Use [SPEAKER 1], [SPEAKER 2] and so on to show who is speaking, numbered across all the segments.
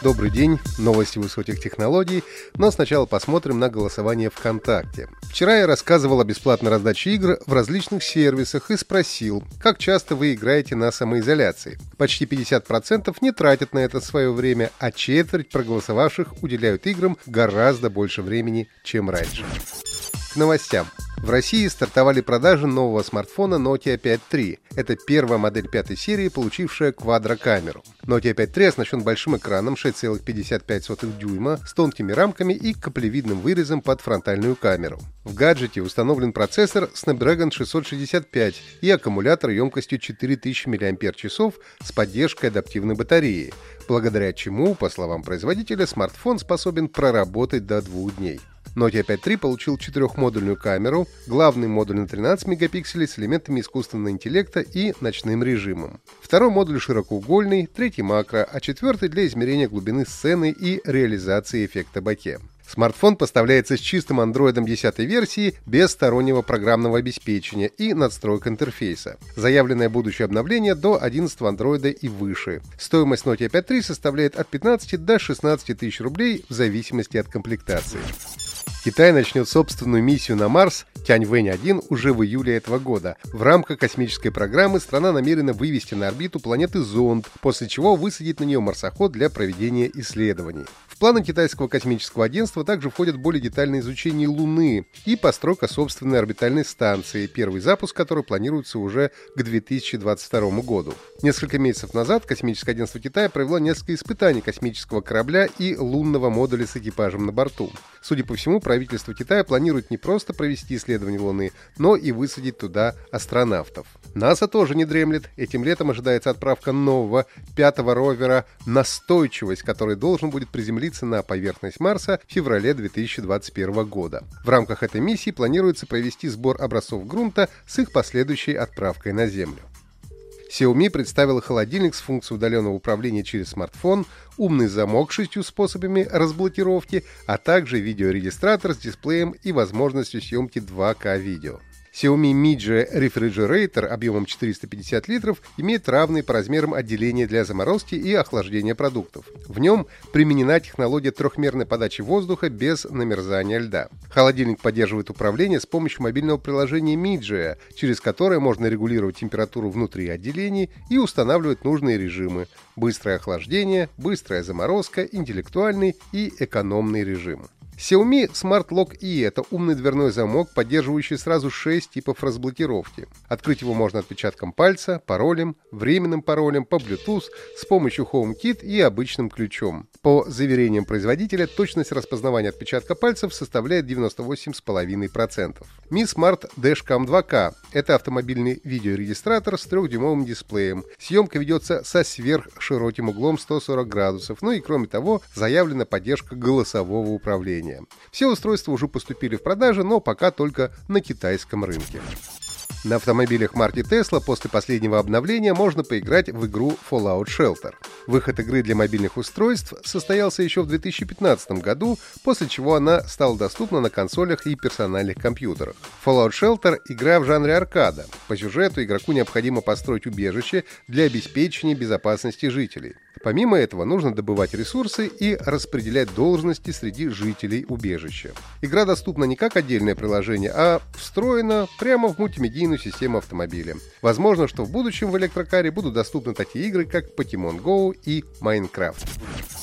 [SPEAKER 1] Добрый день, новости высоких технологий, но сначала посмотрим на голосование ВКонтакте. Вчера я рассказывал о бесплатной раздаче игр в различных сервисах и спросил, как часто вы играете на самоизоляции. Почти 50% не тратят на это свое время, а четверть проголосовавших уделяют играм гораздо больше времени, чем раньше. К новостям. В России стартовали продажи нового смартфона Nokia 5.3. Это первая модель пятой серии, получившая квадрокамеру. Nokia 5.3 оснащен большим экраном 6,55 дюйма с тонкими рамками и каплевидным вырезом под фронтальную камеру. В гаджете установлен процессор Snapdragon 665 и аккумулятор емкостью 4000 мАч с поддержкой адаптивной батареи, благодаря чему, по словам производителя, смартфон способен проработать до двух дней. Nokia 5.3 получил четырехмодульную камеру, главный модуль на 13 мегапикселей с элементами искусственного интеллекта и ночным режимом. Второй модуль широкоугольный, третий макро, а четвертый для измерения глубины сцены и реализации эффекта боке. Смартфон поставляется с чистым Android 10 версии без стороннего программного обеспечения и надстроек интерфейса. Заявленное будущее обновление до 11 Android и выше. Стоимость Nokia 5.3 составляет от 15 до 16 тысяч рублей в зависимости от комплектации. Китай начнет собственную миссию на Марс Тяньвэнь-1 уже в июле этого года. В рамках космической программы страна намерена вывести на орбиту планеты зонд, после чего высадить на нее марсоход для проведения исследований. В планы китайского космического агентства также входят более детальное изучение Луны и постройка собственной орбитальной станции, первый запуск которой планируется уже к 2022 году. Несколько месяцев назад космическое агентство Китая провело несколько испытаний космического корабля и лунного модуля с экипажем на борту. Судя по всему, правительство Китая планирует не просто провести исследование Луны, но и высадить туда астронавтов. НАСА тоже не дремлет. Этим летом ожидается отправка нового пятого ровера «Настойчивость», который должен будет приземлиться на поверхность Марса в феврале 2021 года. В рамках этой миссии планируется провести сбор образцов грунта с их последующей отправкой на Землю. Xiaomi представила холодильник с функцией удаленного управления через смартфон, умный замок с шестью способами разблокировки, а также видеорегистратор с дисплеем и возможностью съемки 2К видео. Xiaomi Midge Refrigerator объемом 450 литров имеет равные по размерам отделения для заморозки и охлаждения продуктов. В нем применена технология трехмерной подачи воздуха без намерзания льда. Холодильник поддерживает управление с помощью мобильного приложения Midge, через которое можно регулировать температуру внутри отделений и устанавливать нужные режимы – быстрое охлаждение, быстрая заморозка, интеллектуальный и экономный режим. Xiaomi Smart Lock E – это умный дверной замок, поддерживающий сразу 6 типов разблокировки. Открыть его можно отпечатком пальца, паролем, временным паролем, по Bluetooth, с помощью HomeKit и обычным ключом. По заверениям производителя, точность распознавания отпечатка пальцев составляет 98,5%. Mi Smart Dashcam 2K – это автомобильный видеорегистратор с трехдюймовым дисплеем. Съемка ведется со сверхшироким углом 140 градусов, ну и кроме того заявлена поддержка голосового управления управления. Все устройства уже поступили в продажу, но пока только на китайском рынке. На автомобилях марки Tesla после последнего обновления можно поиграть в игру Fallout Shelter. Выход игры для мобильных устройств состоялся еще в 2015 году, после чего она стала доступна на консолях и персональных компьютерах. Fallout Shelter — игра в жанре аркада. По сюжету игроку необходимо построить убежище для обеспечения безопасности жителей. Помимо этого, нужно добывать ресурсы и распределять должности среди жителей убежища. Игра доступна не как отдельное приложение, а встроена прямо в мультимедийную систему автомобиля. Возможно, что в будущем в электрокаре будут доступны такие игры, как Pokemon Go и Minecraft.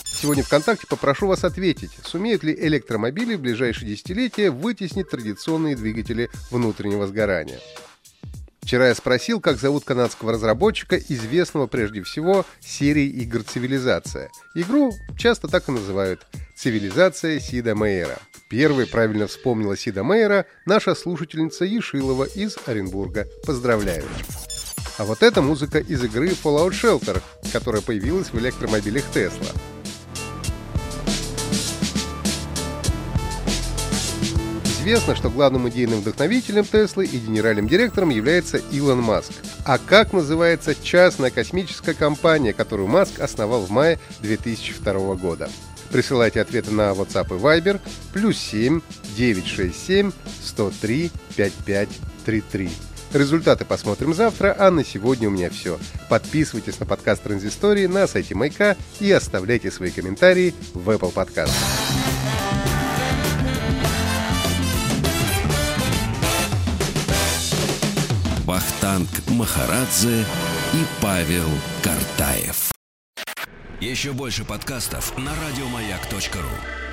[SPEAKER 1] Сегодня ВКонтакте попрошу вас ответить, сумеют ли электромобили в ближайшие десятилетия вытеснить традиционные двигатели внутреннего сгорания. Вчера я спросил, как зовут канадского разработчика, известного прежде всего серией игр «Цивилизация». Игру часто так и называют «Цивилизация Сида Мейера». Первой правильно вспомнила Сида Мейера наша слушательница Ешилова из Оренбурга. Поздравляю! А вот это музыка из игры Fallout Shelter, которая появилась в электромобилях Tesla. Известно, что главным идейным вдохновителем Теслы и генеральным директором является Илон Маск. А как называется частная космическая компания, которую Маск основал в мае 2002 года? Присылайте ответы на WhatsApp и Viber плюс 7 967 103 5533. Результаты посмотрим завтра, а на сегодня у меня все. Подписывайтесь на подкаст Транзистории на сайте Майка и оставляйте свои комментарии в Apple Podcast.
[SPEAKER 2] Вахтанг Махарадзе и Павел Картаев. Еще больше подкастов на радиомаяк.ру.